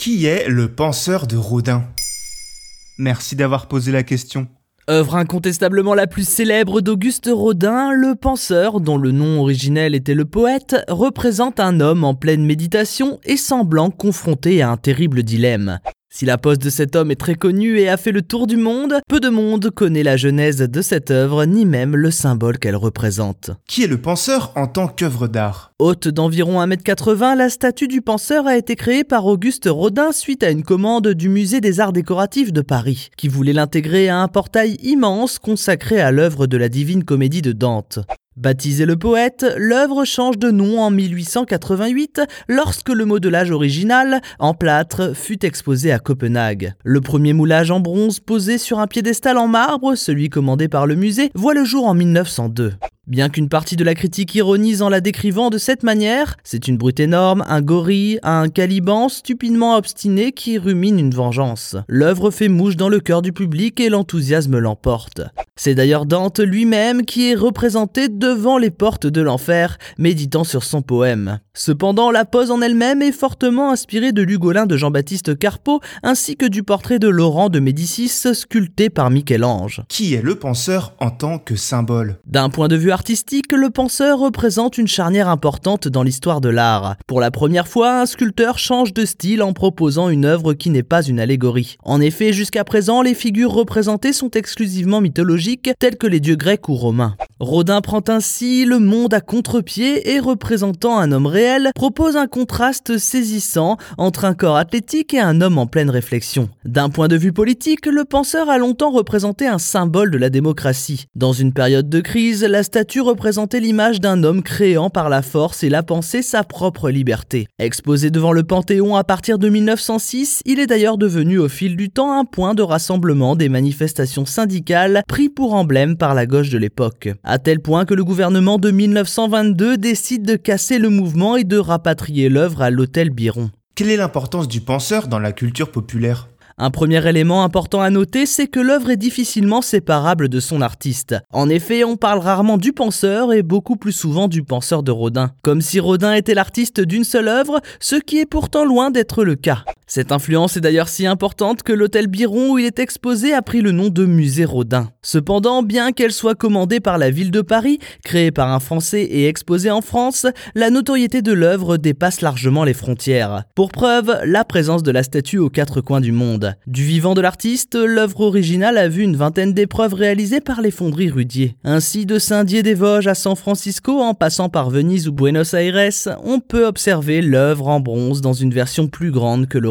Qui est le penseur de Rodin? Merci d'avoir posé la question. Œuvre incontestablement la plus célèbre d'Auguste Rodin, le penseur, dont le nom originel était le poète, représente un homme en pleine méditation et semblant confronté à un terrible dilemme. Si la pose de cet homme est très connue et a fait le tour du monde, peu de monde connaît la genèse de cette œuvre, ni même le symbole qu'elle représente. Qui est le penseur en tant qu'œuvre d'art? Haute d'environ 1m80, la statue du penseur a été créée par Auguste Rodin suite à une commande du Musée des Arts Décoratifs de Paris, qui voulait l'intégrer à un portail immense consacré à l'œuvre de la Divine Comédie de Dante. Baptisé le poète, l'œuvre change de nom en 1888 lorsque le modelage original, en plâtre, fut exposé à Copenhague. Le premier moulage en bronze posé sur un piédestal en marbre, celui commandé par le musée, voit le jour en 1902. Bien qu'une partie de la critique ironise en la décrivant de cette manière, c'est une brute énorme, un gorille, un caliban stupidement obstiné qui rumine une vengeance. L'œuvre fait mouche dans le cœur du public et l'enthousiasme l'emporte. C'est d'ailleurs Dante lui-même qui est représenté devant les portes de l'enfer, méditant sur son poème. Cependant, la pose en elle-même est fortement inspirée de l'Ugolin de Jean-Baptiste Carpeau, ainsi que du portrait de Laurent de Médicis sculpté par Michel-Ange. Qui est le penseur en tant que symbole? D'un point de vue artistique, le penseur représente une charnière importante dans l'histoire de l'art. Pour la première fois, un sculpteur change de style en proposant une œuvre qui n'est pas une allégorie. En effet, jusqu'à présent, les figures représentées sont exclusivement mythologiques, telles que les dieux grecs ou romains. Rodin prend ainsi le monde à contre-pied et représentant un homme réel, propose un contraste saisissant entre un corps athlétique et un homme en pleine réflexion. D'un point de vue politique, le penseur a longtemps représenté un symbole de la démocratie. Dans une période de crise, la représentait l'image d'un homme créant par la force et la pensée sa propre liberté. Exposé devant le Panthéon à partir de 1906, il est d'ailleurs devenu au fil du temps un point de rassemblement des manifestations syndicales pris pour emblème par la gauche de l'époque à tel point que le gouvernement de 1922 décide de casser le mouvement et de rapatrier l'œuvre à l'hôtel Biron. Quelle est l'importance du penseur dans la culture populaire? Un premier élément important à noter, c'est que l'œuvre est difficilement séparable de son artiste. En effet, on parle rarement du penseur et beaucoup plus souvent du penseur de Rodin. Comme si Rodin était l'artiste d'une seule œuvre, ce qui est pourtant loin d'être le cas. Cette influence est d'ailleurs si importante que l'hôtel Biron où il est exposé a pris le nom de musée Rodin. Cependant, bien qu'elle soit commandée par la ville de Paris, créée par un Français et exposée en France, la notoriété de l'œuvre dépasse largement les frontières. Pour preuve, la présence de la statue aux quatre coins du monde. Du vivant de l'artiste, l'œuvre originale a vu une vingtaine d'épreuves réalisées par les fonderies Rudier. Ainsi, de Saint-Dié-des-Vosges à San Francisco, en passant par Venise ou Buenos Aires, on peut observer l'œuvre en bronze dans une version plus grande que